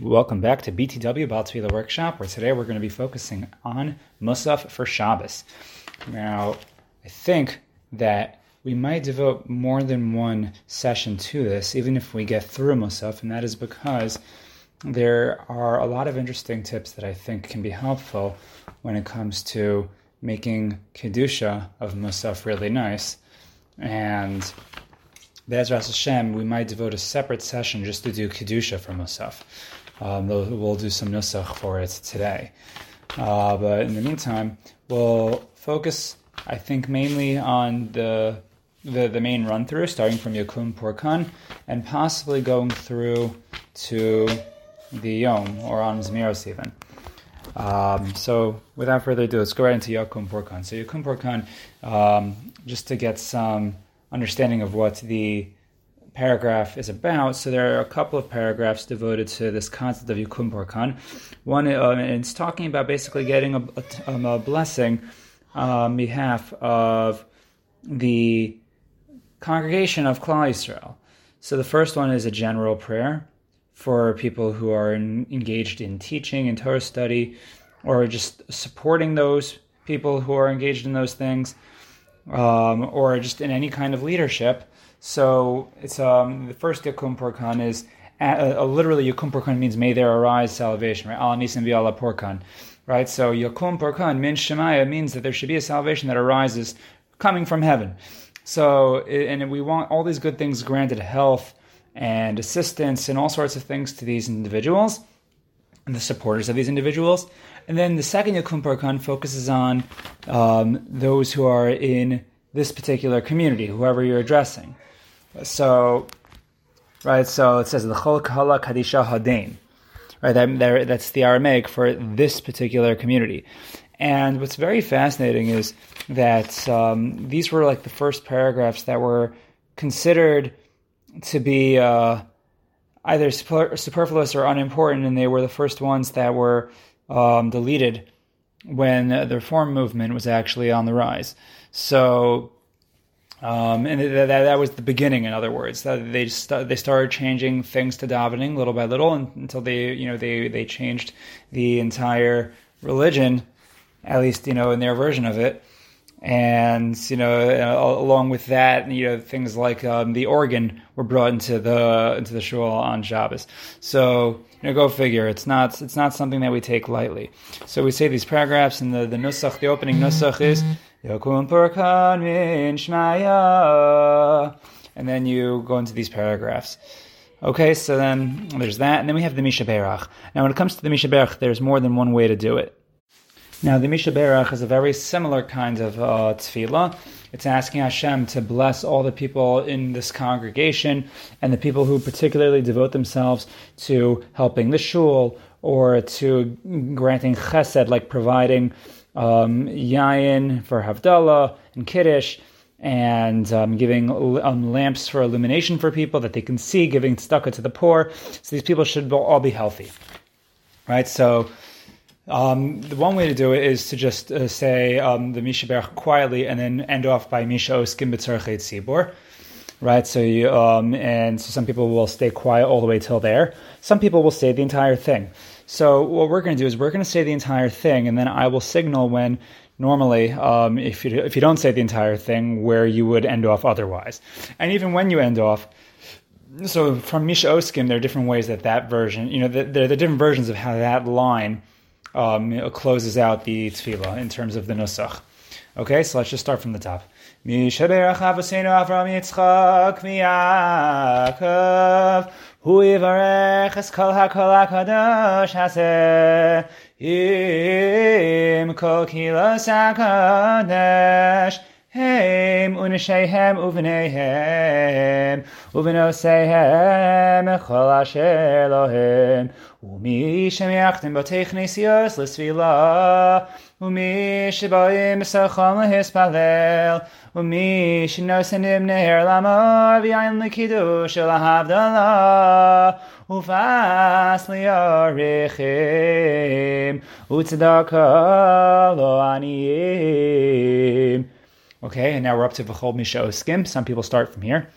Welcome back to BTW Baal Tefillah Workshop, where today we're going to be focusing on Musaf for Shabbos. Now, I think that we might devote more than one session to this, even if we get through Musaf, and that is because there are a lot of interesting tips that I think can be helpful when it comes to making Kedusha of Musaf really nice. And Be'ezras Hashem, we might devote a separate session just to do Kedusha for Musaf. Um, we'll do some Nusach for it today. Uh, but in the meantime, we'll focus, I think, mainly on the the, the main run through, starting from Yakum Purkan, and possibly going through to the Yom or on Zmiros even. Um, so without further ado, let's go right into Yakum Purkan. So Yakum Purkan, um, just to get some understanding of what the paragraph is about. So there are a couple of paragraphs devoted to this concept of Yukum Purkan. One, uh, it's talking about basically getting a, a, um, blessing on behalf of the congregation of Klal Yisrael. So the first one is a general prayer for people who are in, engaged in teaching and Torah study, or just supporting those people who are engaged in those things um, or just in any kind of leadership. So it's um, the first Yakum Purkan is uh, uh, literally Yakum Purkan means may there arise salvation, right? Al Nisim Viala Purkan, right? So Yakum Purkan min Shemaya means that there should be a salvation that arises coming from heaven. So and we want all these good things granted, health and assistance and all sorts of things to these individuals and the supporters of these individuals. And then the second Yakum Purkan focuses on um, those who are in this particular community, whoever you're addressing. So, right, so it says the Chol Kahala Kadisha Hadain. Right, that, that's the Aramaic for this particular community. And what's very fascinating is that um, these were like the first paragraphs that were considered to be uh, either superfluous or unimportant, and they were the first ones that were um, deleted when the reform movement was actually on the rise. So, um, and that, that was the beginning. In other words, they st- they started changing things to davening little by little until they you know they they changed the entire religion, at least you know in their version of it. And you know, along with that, you know, things like um, the organ were brought into the into the shul on Shabbos. So you know, go figure. It's not it's not something that we take lightly. So we say these paragraphs, and the the nusach, the opening nusach is Yokum Purkan Min Shmaya, and then you go into these paragraphs. Okay, so then there's that, and then we have the Misha Berach. Now, when it comes to the Misha Berach, there's more than one way to do it. Now, the Misha Berach is a very similar kind of uh, tefillah. It's asking Hashem to bless all the people in this congregation and the people who particularly devote themselves to helping the shul or to granting chesed, like providing um, yayin for Havdalah and Kiddush, and um, giving um, lamps for illumination for people that they can see, giving tzedakah to the poor. So these people should all be healthy, right? So um, the one way to do it is to just uh, say um, the Misha Berach quietly and then end off by Misha Oskim B'tzarchet Tzibor. Right, so you, um, and so some people will stay quiet all the way till there. Some people will say the entire thing. So what we're going to do is we're going to say the entire thing, and then I will signal when normally, um, if you if you don't say the entire thing, where you would end off otherwise. And even when you end off, so from Misha Oskim, there are different ways that that version, you know, there are the different versions of how that line um, closes out the tefillah in terms of the nusach. Okay, so let's just start from the top. Mishaberach Avosenu Avram Yitzchak Hu Yivarech Es Kol HaKol HaKadosh Haseh Im Kol Kilos HaKadosh Hem unishehem uvneihem uvnosehem echol asher lohem umi shemiachtem botech nesios lesvila umi shebaim sacham lehispalel umi shenosenim neher lamar v'ayin likidush el havdalah ufas liarechim utzedakah lo aniyim Okay, and now we're up to V'chol Misha Oskim. Some people start from here.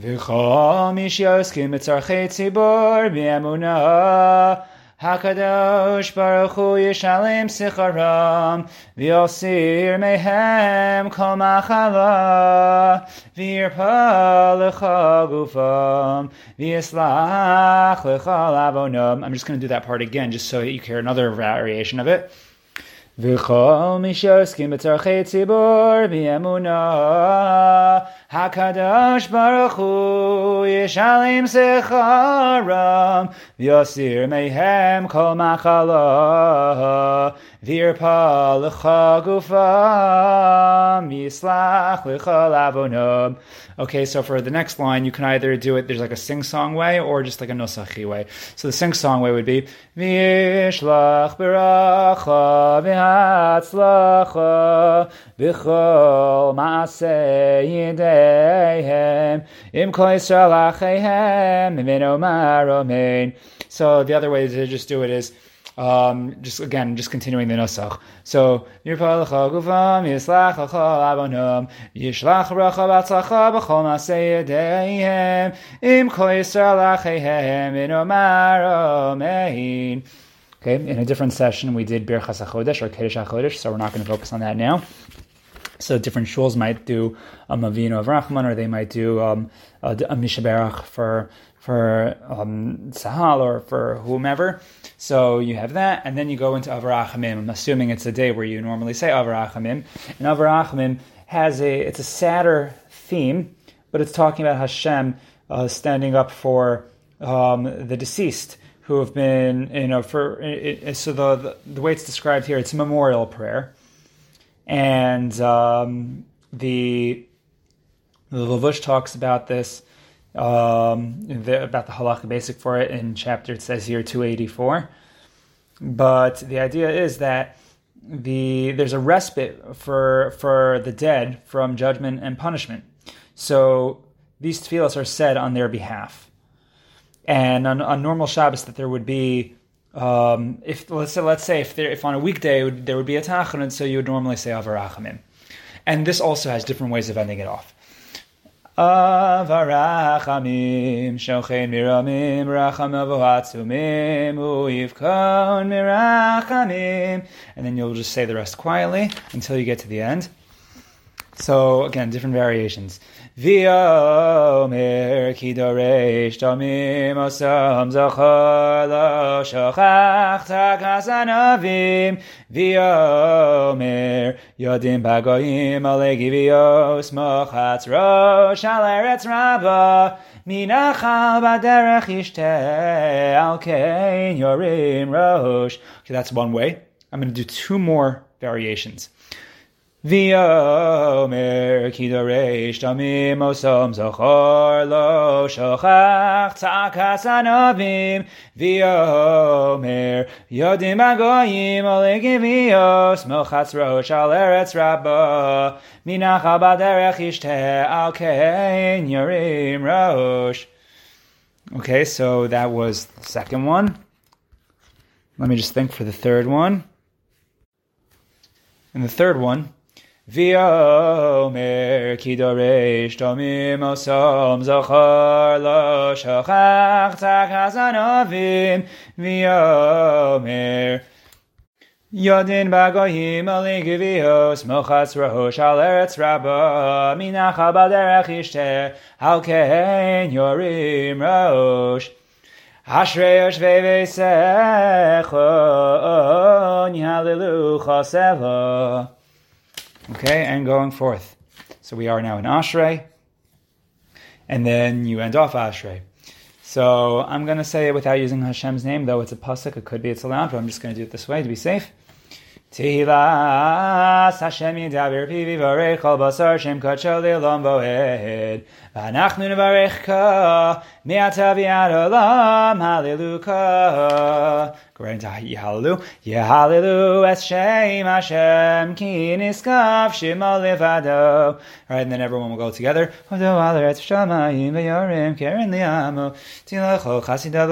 V'chol mishiyoskim etzarchei tzibor b'emunah Hakadosh Baruch Hu Yishalem Sicharam V'yosir Mehem Kol Machala V'yirpa Lecha Gufam V'yislach Lecha Lavonom I'm just going to do that part again just so that you hear another variation of it. V'chol Mishoskim B'tzarchei Tzibor V'yemunah Hakadash Baruch Hu Yishalim Secharam V'Yosir Mehem Kol Machalah Virpa lecha gufa mislach lecha. Okay, so for the next line, you can either do it, there's like a sing song way or just like a nosachi way. So the sing song way would be Vishlach beracha v'hatzlacha v'chol maaseh yideihem im kol yisrael achehem. So the other way to just do it is um, just again, just continuing the nusach. So yislach yishlach b'chol yedeihem im kol yisrael omein. Okay, in a different session we did Birchas HaChodesh or Kiddush HaChodesh, so we're not going to focus on that now. So different shuls might do a Mavino of Rahman, or they might do um, a, a Mishaberach for for um, Tzahal or for whomever. So you have that, and then you go into Avarachamim. I'm assuming it's a day where you normally say Avarachamim. And Avarachamim has a it's a sadder theme, but it's talking about Hashem uh, standing up for um, the deceased who have been, you know, for it, so the, the, the way it's described here, it's a memorial prayer, and um, the the Lavush talks about this um, the, about the halacha basic for it in chapter it says here 284 but the idea is that the there's a respite for for the dead from judgment and punishment. So these tefillos are said on their behalf. And on, on normal Shabbos that there would be um, if let's say let's say if there if on a weekday would, there would be a tachanun so you would normally say avarachamim and this also has different ways of ending it off Shochen Miramim, Uivkon Mirachamim. And then you'll just say the rest quietly until you get to the end. So again, different variations. V'yomer ki doresh damim osam zachar lo shochach takas anavim V'yomer yodim bagoyim alegi v'yos mochatz rosh al eretz rabba minachal baderech yishte al yorim rosh Okay, that's one way. I'm going to do two more variations. V'yomer ki doresh damim osom zochor lo shochach tzakas anavim yodim agoyim olegi v'yos mochatz rosh al eretz rabba minachal baderech ishteh al kein yorim rosh Okay, so that was the second one. Let me just think for the third one. And the third one, V'yomer ki doresh tomim osom zachar lo shachach takas anavim V'yomer Yodin bagoyim ali giviyos mochatz rosh al eretz rabba minacha baderech ishteh al kein yorim rosh. Ashrei yoshvei v'sechon yhalilu chasela Okay, and going forth. So we are now in Ashrei, and then you end off Ashrei. So I'm going to say it without using Hashem's name, though it's a pasuk. It could be it's allowed, but I'm just going to do it this way to be safe. Tihilas Hashem yidaber pivi varech kol basar shem kacho le'olam voed v'anachnu nevarechka mi'ata v'yad olam hallelujah Right es Shem Hashem ki levado. Right, and then everyone will go together. Hodo aler et tilacho chasidav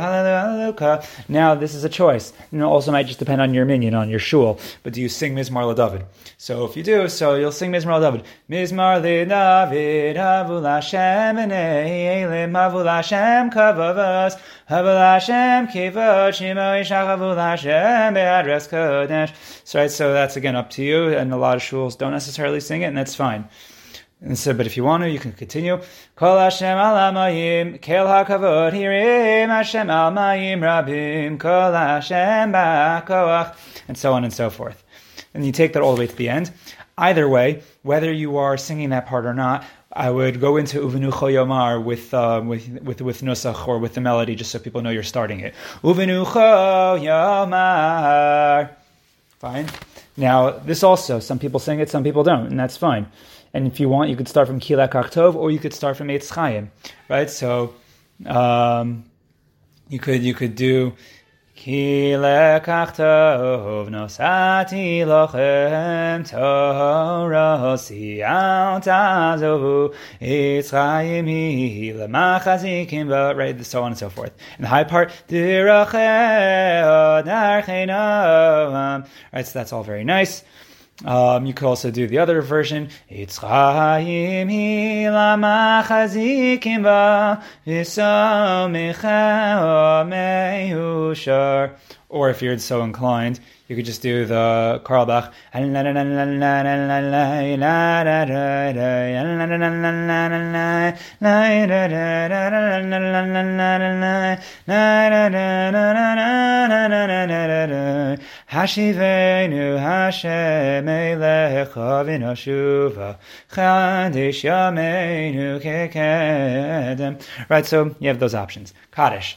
hallelujah. Now, this is a choice. And it also might just depend on your minion, on your shul. But do you sing Mizmar LaDavid? So if you do, so you'll sing Mizmar LaDavid. Mizmar LaDavid David, Havul Hashem, B'nei Elim, Havul Hashem, Kavavos, Havul Hashem, Kivot, So, right, so that's again up to you, and a lot of shuls don't necessarily sing it, and that's fine. And so, but if you want to, you can continue. Kol Hashem al amayim, kel hakavod hirim, Hashem al mayim rabim, kol Hashem ba'koach, and so on and so forth. And you take that all the way to the end. Either way, whether you are singing that part or not, I would go into Uvenucho Yomar with, uh, with, with, with Nusach or with the melody just so people know you're starting it. Uvenucho Yomar. Fine. Now, this also, some people sing it, some people don't, and that's fine. And if you want, you could start from Kilak Achtov or you could start from Eitz Chaim, right? So, um, you could, you could do Achtov nosati lochem Torah tazovu Eitz Chaim lemachazikim right, so on and so forth. And the high part, right, so that's all very nice. Um, you could also do the other version. It's Chaim hilamachazikim ba Or if you're so inclined, you could just do the Carlebach. Hashivenu Hashem Elecha v'noshuva Chadish Yameinu kekedem Right, so you have those options. Kaddish.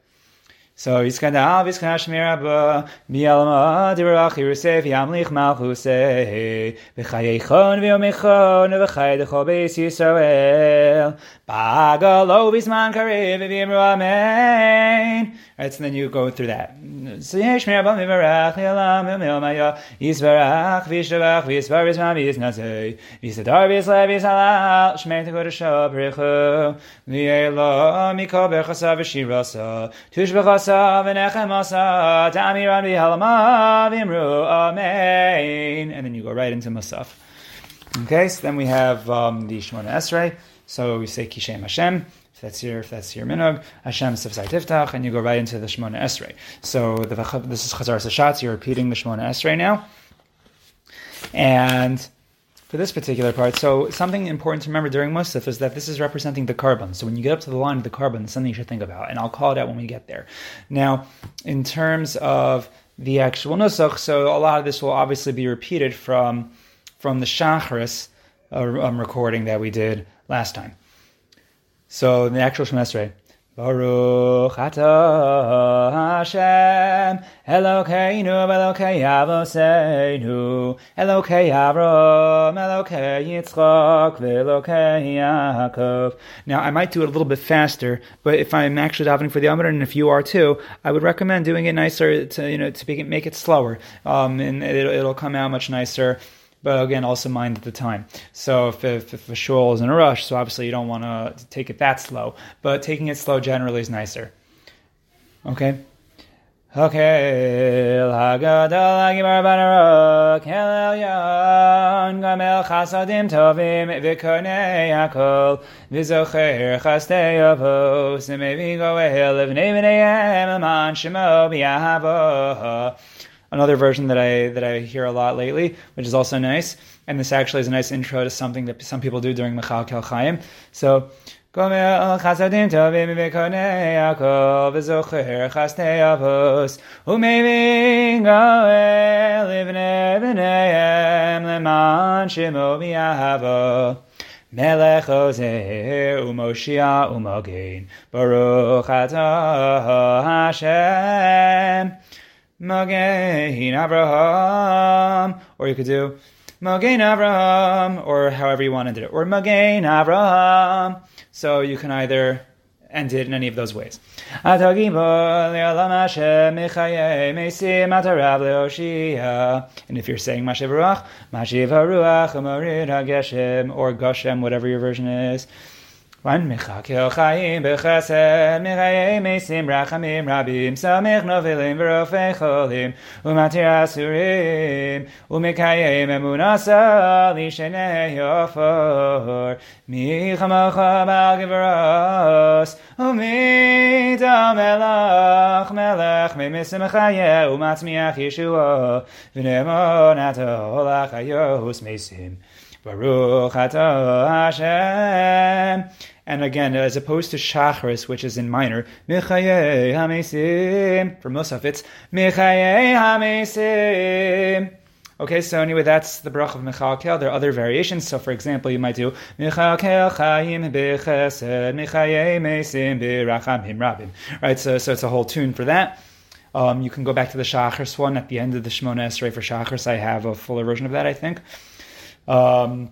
So Yiskadal v'yiskadash shemei Ramba. B'yalama dirach yirusev yamlich machusei B'chaychon v'yomichon v'chay dechol beis Yisrael Bagalo bisman karev v'imru amen. Right, so then you go through that. So yeshmer abam v'varach v'yalam v'milmaya yisvarach v'yishavach v'yisvar v'yismam v'yisnasei v'yisadar v'yislev v'yisalal shmei to go to shab richu v'yelo mikol bechasa v'shirasa tush And then you go right into Musaf. Okay, so then we have um, the Shemona Esrei. So we say Kishem Hashem. If that's your if that's your minog, Hashem Sifsai Tiftach, and you go right into the Shemona Esrei. So the, this is Chazar Sashatz. You're repeating the Shemona Esrei now, and for this particular part, so something important to remember during Musaf is that this is representing the korban. So when you get up to the line of the korban, something you should think about, and I'll call it out when we get there. Now, in terms of the actual nusach, so a lot of this will obviously be repeated from from the Shachris uh, um, recording that we did last time. So the actual Shemesrei. Baruch Ata Hashem. Elokeinu Elokei Avoseinu Elokei Avram Elokei Yitzchak Velokei Yaakov. Now I might do it a little bit faster, but if I'm actually davening for the Amr and if you are too, I would recommend doing it nicer to you know to make it, make it slower, um, and it, it'll come out much nicer but again, also mind at the time. So if, if, a shul is in a rush, so obviously you don't want to take it that slow, but taking it slow generally is nicer. Okay? Okay, another version that I that I hear a lot lately, which is also nice. And this actually is a nice intro to something that some people do during Mechal Kel Chaim. So. Melech Ozer u'moshia u'mogein Baruch atah Hashem Magain Avraham, or you could do Magain Avraham, or however you wanted to it, or Magain Avraham. So you can either end it in any of those ways. And if you're saying Mashiv Ruach, or Goshem, whatever your version is, Wan mechakel chayim bechesed mechaye mesim rachamim rabim samech novelim v'rofei cholim umatir asurim umekayim emunasa lishenei yofor michamocha bal gevros umita melach melech memisim chaye umatzmiach yeshua v'nemon ato olach mesim Baruch Atah Hashem. And again, as opposed to Shacharis, which is in minor, Michaye. For Musaf, it's. Okay, so anyway, that's the brach of Michalkel. There are other variations. So, for example, you might do Michalkel Chaim Bechesed Michaye Mesim Birachamim Rabim. Right, so, so it's a whole tune for that. Um, you can go back to the Shachris one at the end of the Shemona Esrei for Shachris. I have a fuller version of that, I think. Um,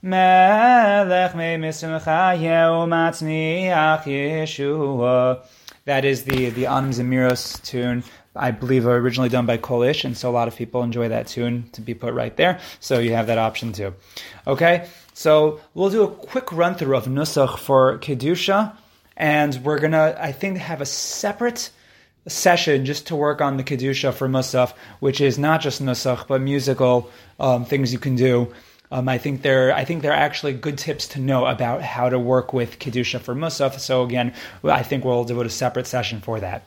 Melech. That is the the Anim Zemiros tune. I believe are originally done by Kolish, and so a lot of people enjoy that tune to be put right there. So you have that option too. Okay, so we'll do a quick run through of Nusach for Kedusha, and we're gonna, I think, have a separate session just to work on the Kedusha for Musaf, which is not just Nusach, but musical um, things you can do. Um, I think they're I think they're actually good tips to know about how to work with kedusha for musaf. So again, I think we'll devote a separate session for that.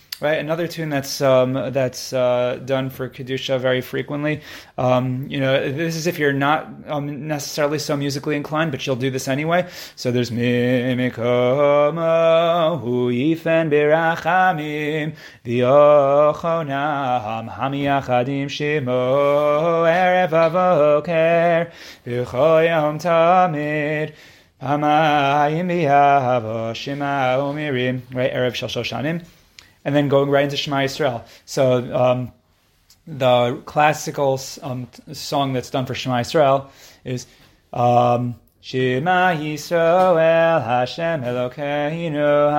right? Another tune that's um, that's uh, done for kedusha very frequently. Um, you know, this is if you're not um, necessarily so musically inclined, but you'll do this anyway. So there's mimikoma hu yifen birachamim v'yochonam hamiyachadim shimo erev avoker v'choyam tamid. Hamayim v'yavo shema umirim. Right, Erev Shal Shoshanim and then going right into Shema Yisrael. So um, the classical um, song that's done for Shema Yisrael is um, Shema Yisrael Hashem Elokeinu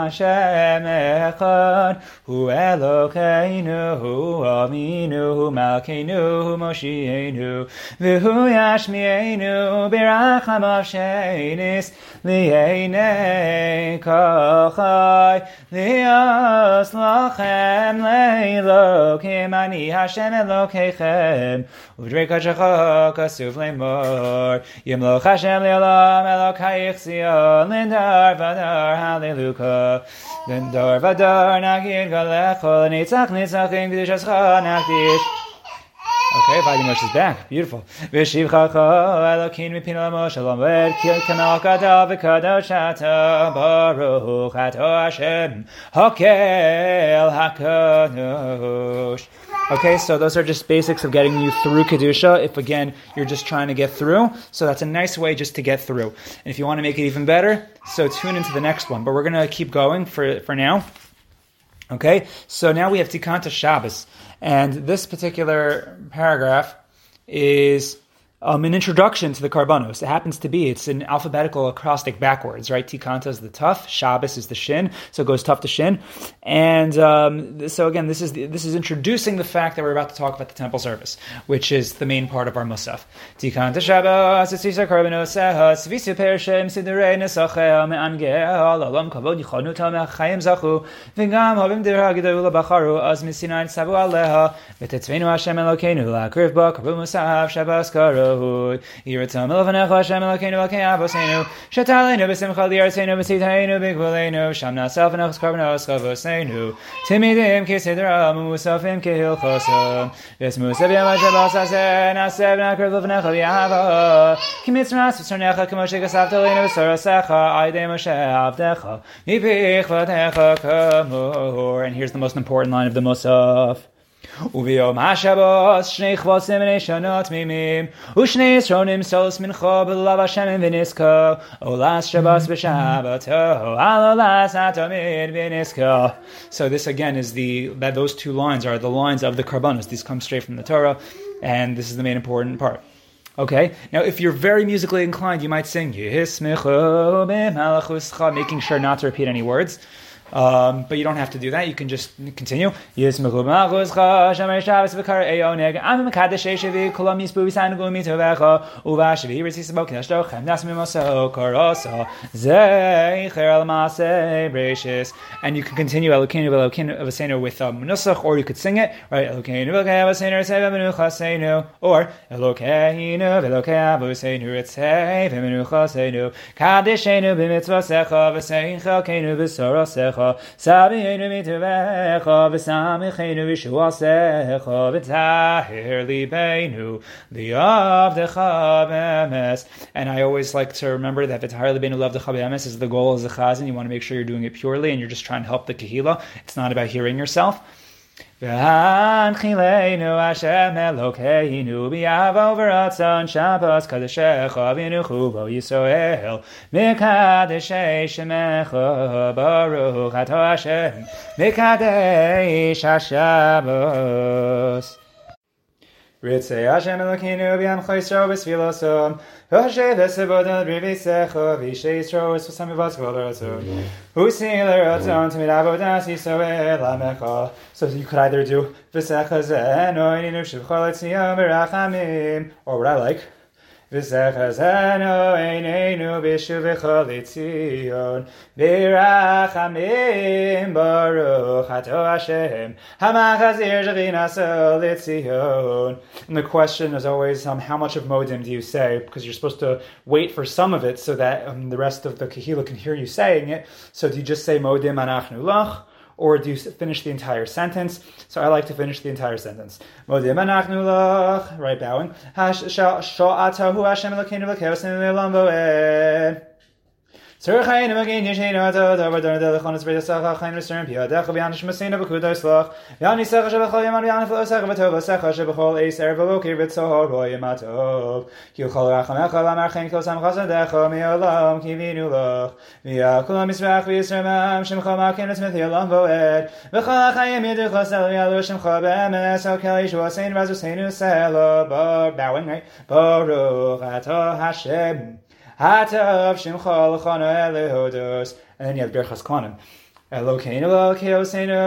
Hashem Echad Hu Elokeinu Hu Avinu Hu Malkeinu Hu Moshienu V'Hu Yashmienu Biracham Avshenis Li'enei Kochai Li'os Lachem Le'Elokim Ani Hashem Elokechem Uv'drei Kachachok Asuv Le'mor Yimloch Hashem Hashem le'olam Elokayich Zion Lindar vadar Hallelujah. Lindar vadar Nagid Galechol Nitzach Nitzachim Kedushascha Nakdish Okay, Vadi Moshe is back. Beautiful. Vishiv chacha Elokin mipin Moshe lomed kil kanal kada v'kadosh ata baruch ato Hashem hakel hakadosh. Okay, so those are just basics of getting you through Kedusha. If again, you're just trying to get through. So that's a nice way just to get through. And if you want to make it even better, so tune into the next one. But we're going to keep going for, for now. Okay, so now we have Tikanta Shabbos. And this particular paragraph is um, an introduction to the Karbanos. It happens to be, it's an alphabetical acrostic backwards, right? Tikanta is the tough, Shabbos is the shin, so it goes tough to shin. And um, so again, this is this is introducing the fact that we're about to talk about the temple service, which is the main part of our Musaf. Tikanta Shabbos, Sisa Karbanos, Svisu Pershem, Sidurei Nesachea, Me'angel, Alam Kavod Yichonu Zachu, Vingam Sabu Aleha, Hashem Elokeinu, Shabbos And here's the most important line of the Musaf. וביום השבוס שני כבוסים בני שונות תמימים ושני ישרונים סולס מנחו בלב השמן ונסקו עולס שבוס בשבתו על עולס התמיד ונסקו So this again is the, that those two lines are the lines of the karbanos. These come straight from the Torah and this is the main important part. Okay, now if you're very musically inclined, you might sing making sure not to repeat any words. Um, but you don't have to do that. You can just continue. And you can continue with um, nusach, or you could sing it, right? Or b'mitzvasecha v'sein chelkenu v'sorosecha V'Samichenu v'Shuasecha, V'Tahir Liavdecha b'emes. And I always like to remember that V'Tahir libeinu, Liavdecha b'emes is the goal as a chazan. You want to make sure you're doing it purely and you're just trying to help the kahila. It's not about hearing yourself. V'hanchilenu Hashem Elokeinu b'yavo v'ratzon Shabbos kadeshecha v'nuchu bo Yisrael mikadeshei shemecha baruch ato Hashem mikadesh HaShabbos. Ritzei Hashem Elokeinu b'yamcho Yisrael v'svilosom b'svilosom Hoshe v'sevod brivisecho v'ishe yisro v'svasam v'vaskol v'ratzon Usi l'ratzon tamid avodas yisoel amecha So you could either do v'secha zeno ininu shivchol etziyam v'rachamim Or what I like וזכזנו עינינו בשובך לציון, ברחמים ברוך אתה השם, המחזיר שכינסו לציון. And the question is always, um, how much of modim do you say? Because you're supposed to wait for some of it so that um, the rest of the kahila can hear you saying it. So do you just say modim anachnu lach? Or do you finish the entire sentence? So I like to finish the entire sentence. Right, bowing. Sir Chayin Amagain Yishayin Amata Darba Darna Dela Chonis Beda Sacha Chayin Restoran Piyadech V'yanish Masina B'kuda Yislach V'yani Secha Shebechol Yaman V'yani Filo Secha V'tova Secha Shebechol Eis Erev V'lokir V'tzohor Roy Yamatov Ki Uchol Rachamecha V'amar Chayin Kol Sam Chasadecha Mi'olam Kivinu Lach V'yakulam Yisrach V'yisramam Shemcha Makin Etzmith Yolam Voed V'chol Achayim Yidu Chosel V'yalu Shemcha B'emes Okel Yishu Asein Vazu Seinu Sela Bowing, right? Baruch Atah Hashem Hatav Shimcha L'chana Elehodos. And then you have Berchas Kohanim. Elokeinu Elokeinu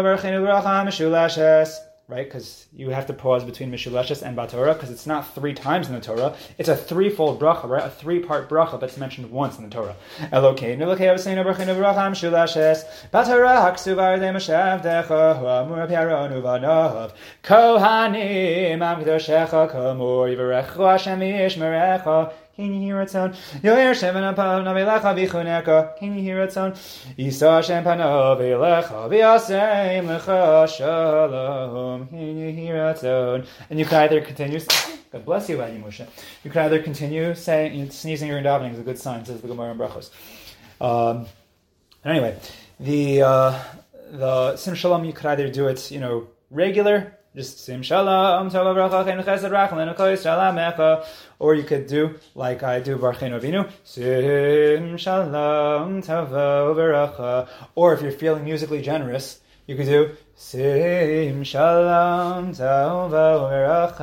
Berchenu Bracha Meshulashes. Right, because you have to pause between Mishulashes and Batorah, because it's not three times in the Torah. It's a threefold bracha, right? A three-part bracha that's mentioned once in the Torah. Elokeinu Elokeinu Seinu Berchenu Bracha Meshulashes. Batorah Haksuvar De Meshav Decha Huamur Piaron Uvanov. Kohanim Am Kedoshecha Kamor Yivarechu Hashem Yishmerecha. Can you hear its sound? Vichuneka. Can you hear its sound? Isa Shem Panav Lecha Shalom. Can you hear its sound? And you can either continue. God bless you, Adi Moshe. You can either continue saying sneezing or davening is a good sign, says the Gemara in Brachos. Um, anyway, the uh, the Sim Shalom you could either do it, you know, regular just sim shalom tova bracha chen chesed rachel kois shalamecha. Or you could do like I do barchein avinu sim shalom tova bracha. Or if you're feeling musically generous, You could do Sim Shalom Tova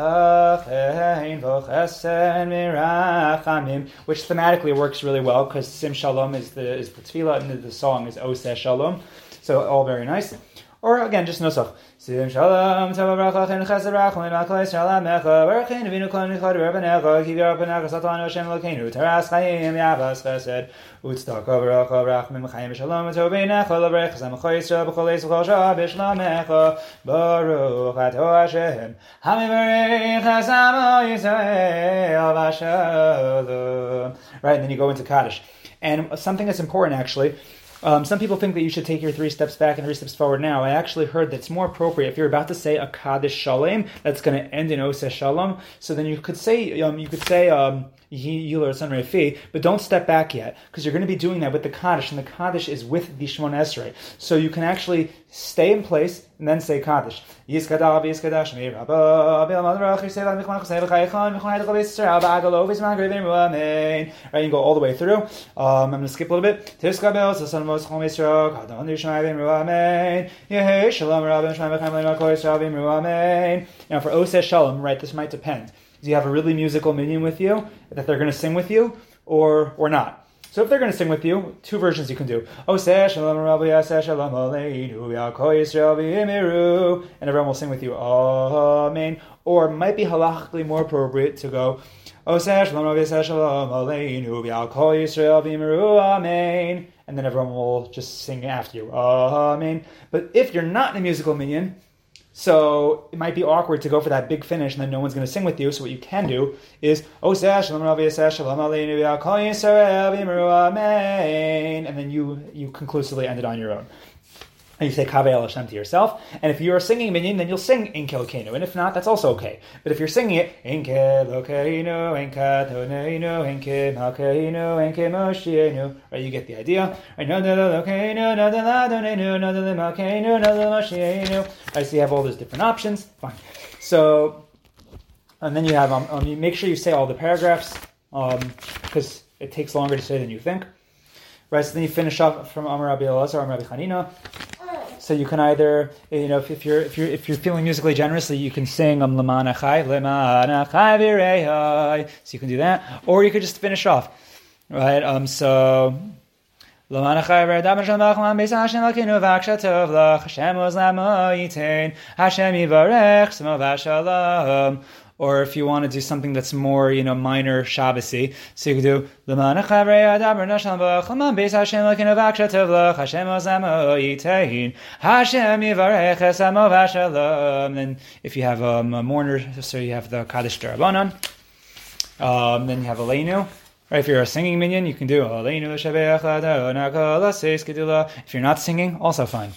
Verachachein Vochesen Mirachamim, which thematically works really well because Sim Shalom is the is the tefillah and the song is Oseh Shalom, so all very nice. Or again, just nosach. Sim shalom, tava bracha, chen chesed rachman, makalei shalom mecha, berachin avinu klan yichad rebenecha, kivir rebenecha, satan Hashem lokeinu, teras chayim, yavas chesed, utztak beracha, rachman, chayim shalom, tobenecha, lebrech, zem choyisra, b'chol eis v'chol shah, b'shlamecha, baruch ato Hashem, hamivarech, hasamo Yisrael, v'shalom. Right, and then you go into Kaddish. And something that's important actually, um, some people think that you should take your three steps back and three steps forward now. I actually heard that it's more appropriate if you're about to say a Kaddish Shalom that's going to end in Oseh Shalom. So then you could say um, you could say um, Yuler Son Refi, but don't step back yet because you're going to be doing that with the Kaddish, and the Kaddish is with the Shmon Esrei. So you can actually stay in place and then say Kaddish. Right, you go all the way through. Um, I'm going to skip a little bit. Now for Oseh Shalom, right, this might depend. Do you have a really musical minion with you that they're going to sing with you, or or not? So if they're going to sing with you, two versions you can do. Oh, shalom rabbi, shalom aleinu, Yisrael v'imiru, and everyone will sing with you. Amen. Or might be halachically more appropriate to go. Oh, shalom rabbi, shalom aleinu, Yisrael v'imiru. Amen. And then everyone will just sing after you. Amen. But if you're not in a musical minion, so it might be awkward to go for that big finish and then no one's going to sing with you. So what you can do is oh and then you you conclusively end it on your own. And you say Kaveh Hashem to yourself. And if you're singing minyan, then you'll sing Inke Lokeinu. And if not, that's also okay. But if you're singing it, Inke Lokeinu, Inke Toneinu, Inke Malkeinu, Inke Moshienu, right, you get the idea. Right. Right, so you have all those different options. Fine. So, and then you have, um, um you make sure you say all the paragraphs, um, because um, it takes longer to say than you think. Right, so then you finish off from Amar Rabbi Elazar, Amar Rabbi Chanina. So you can either, you know, if, if, you're if you're if you're feeling musically generously, you can sing um lemanachai lemanachai So you can do that, or you could just finish off, right? Um, so. Lemanachai v'redam Hashem b'achlam beis Hashem lakinu v'aksha tov lach Hashem oz lamo yitain Hashem yivarech smo v'ashalom or if you want to do something that's more, you know, minor Shabbosy, so you could do Vashalom. Then if you have um, a mourner, so you have the Kaddish Darabanan. Um, then you have Aleinu. Right, if you're a singing minion, you can do If you're not singing, also fine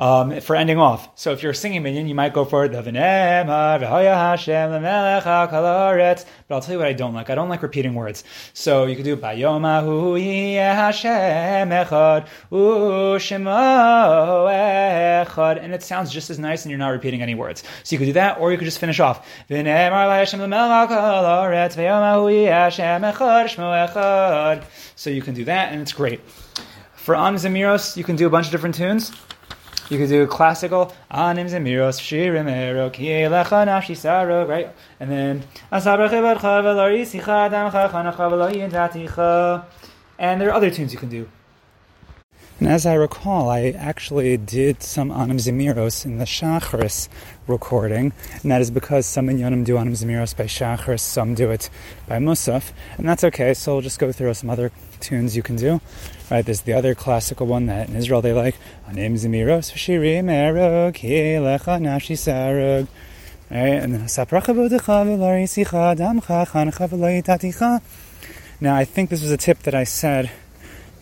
um, for ending off. So if you're a singing minion, you might go for the But I'll tell you what I don't like. I don't like repeating words. So you could do Bayomahu Hashem Echad Ushemo Echad, and it sounds just as nice, and you're not repeating any words. So you could do that, or you could just finish off. So you can do that, and it's great. For Anim Zemiros, you can do a bunch of different tunes. You could do classical anim zemiros shirim ero kielecha nafshi saro right, and then and there are other tunes you can do. And as I recall, I actually did some Anim Zemiros in the Shachris recording, and that is because some minyanim do Anim Zemiros by Shachris, some do it by Musaf, and that's okay, so we'll just go through some other tunes you can do. Right, there's the other classical one that in Israel they like, Anim Zemiros Shirim Erog, Kielecha Nashi Sarog. Right, and then Now, I think this was a tip that I said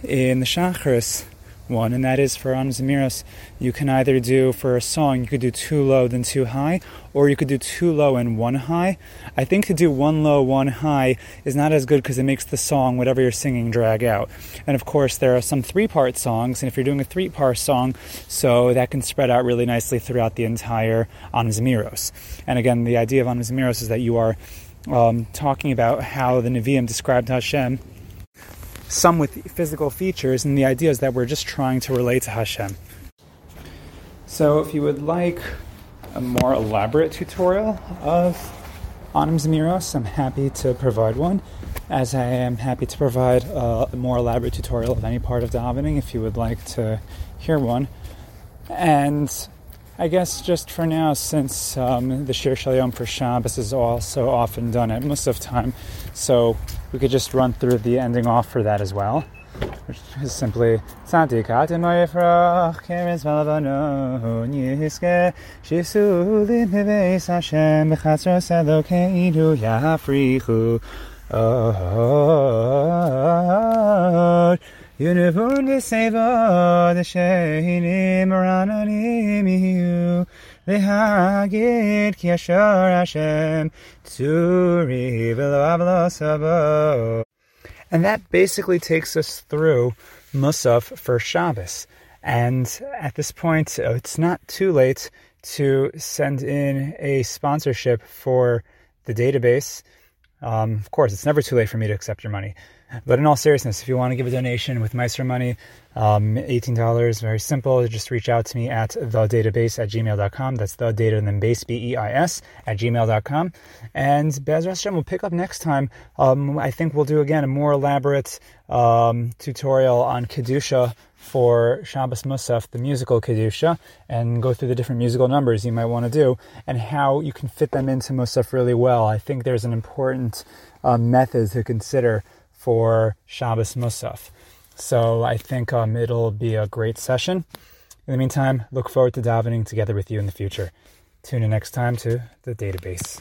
in the Shachris one, and that is for Anim you can either do for a song, you could do too low then too high, or you could do too low and one high. I think to do one low, one high is not as good because it makes the song, whatever you're singing, drag out. And of course, there are some three part songs, and if you're doing a three part song, so that can spread out really nicely throughout the entire Anim Zemiros. And again, the idea of Anim Zemiros is that you are um, talking about how the Nevi'im described Hashem some with physical features, and the idea is that we're just trying to relate to Hashem. So if you would like a more elaborate tutorial of Anim Zemiros, I'm happy to provide one, as I am happy to provide a more elaborate tutorial of any part of davening if you would like to hear one. And I guess just for now, since um, the Shir Shel Yom for Shabbos is also often done at most Musaf time, so we could just run through the ending off for that as well, which is simply Tzadikat Yifrach Keres Valvanon Yiske Shisulin Neveis Hashem And that basically takes us through Musaf for Shabbos. And at this point, uh, it's not too late to send in a sponsorship for the database. Um, of course, it's never too late for me to accept your money. But in all seriousness, if you want to give a donation with maaser money, um, $18, very simple. Just reach out to me at thedatabase at gmail.com. That's the data and then base, B-E-I-S, at gmail.com. And Bez Hashem will pick up next time. Um, I think we'll do again a more elaborate um, tutorial on Kedusha for Shabbos Musaf, the musical Kedusha, and go through the different musical numbers you might want to do and how you can fit them into Musaf really well. I think there's an important uh, method to consider for Shabbos Musaf. So I think um, it'll be a great session. In the meantime, look forward to davening together with you in the future. Tune in next time to the database.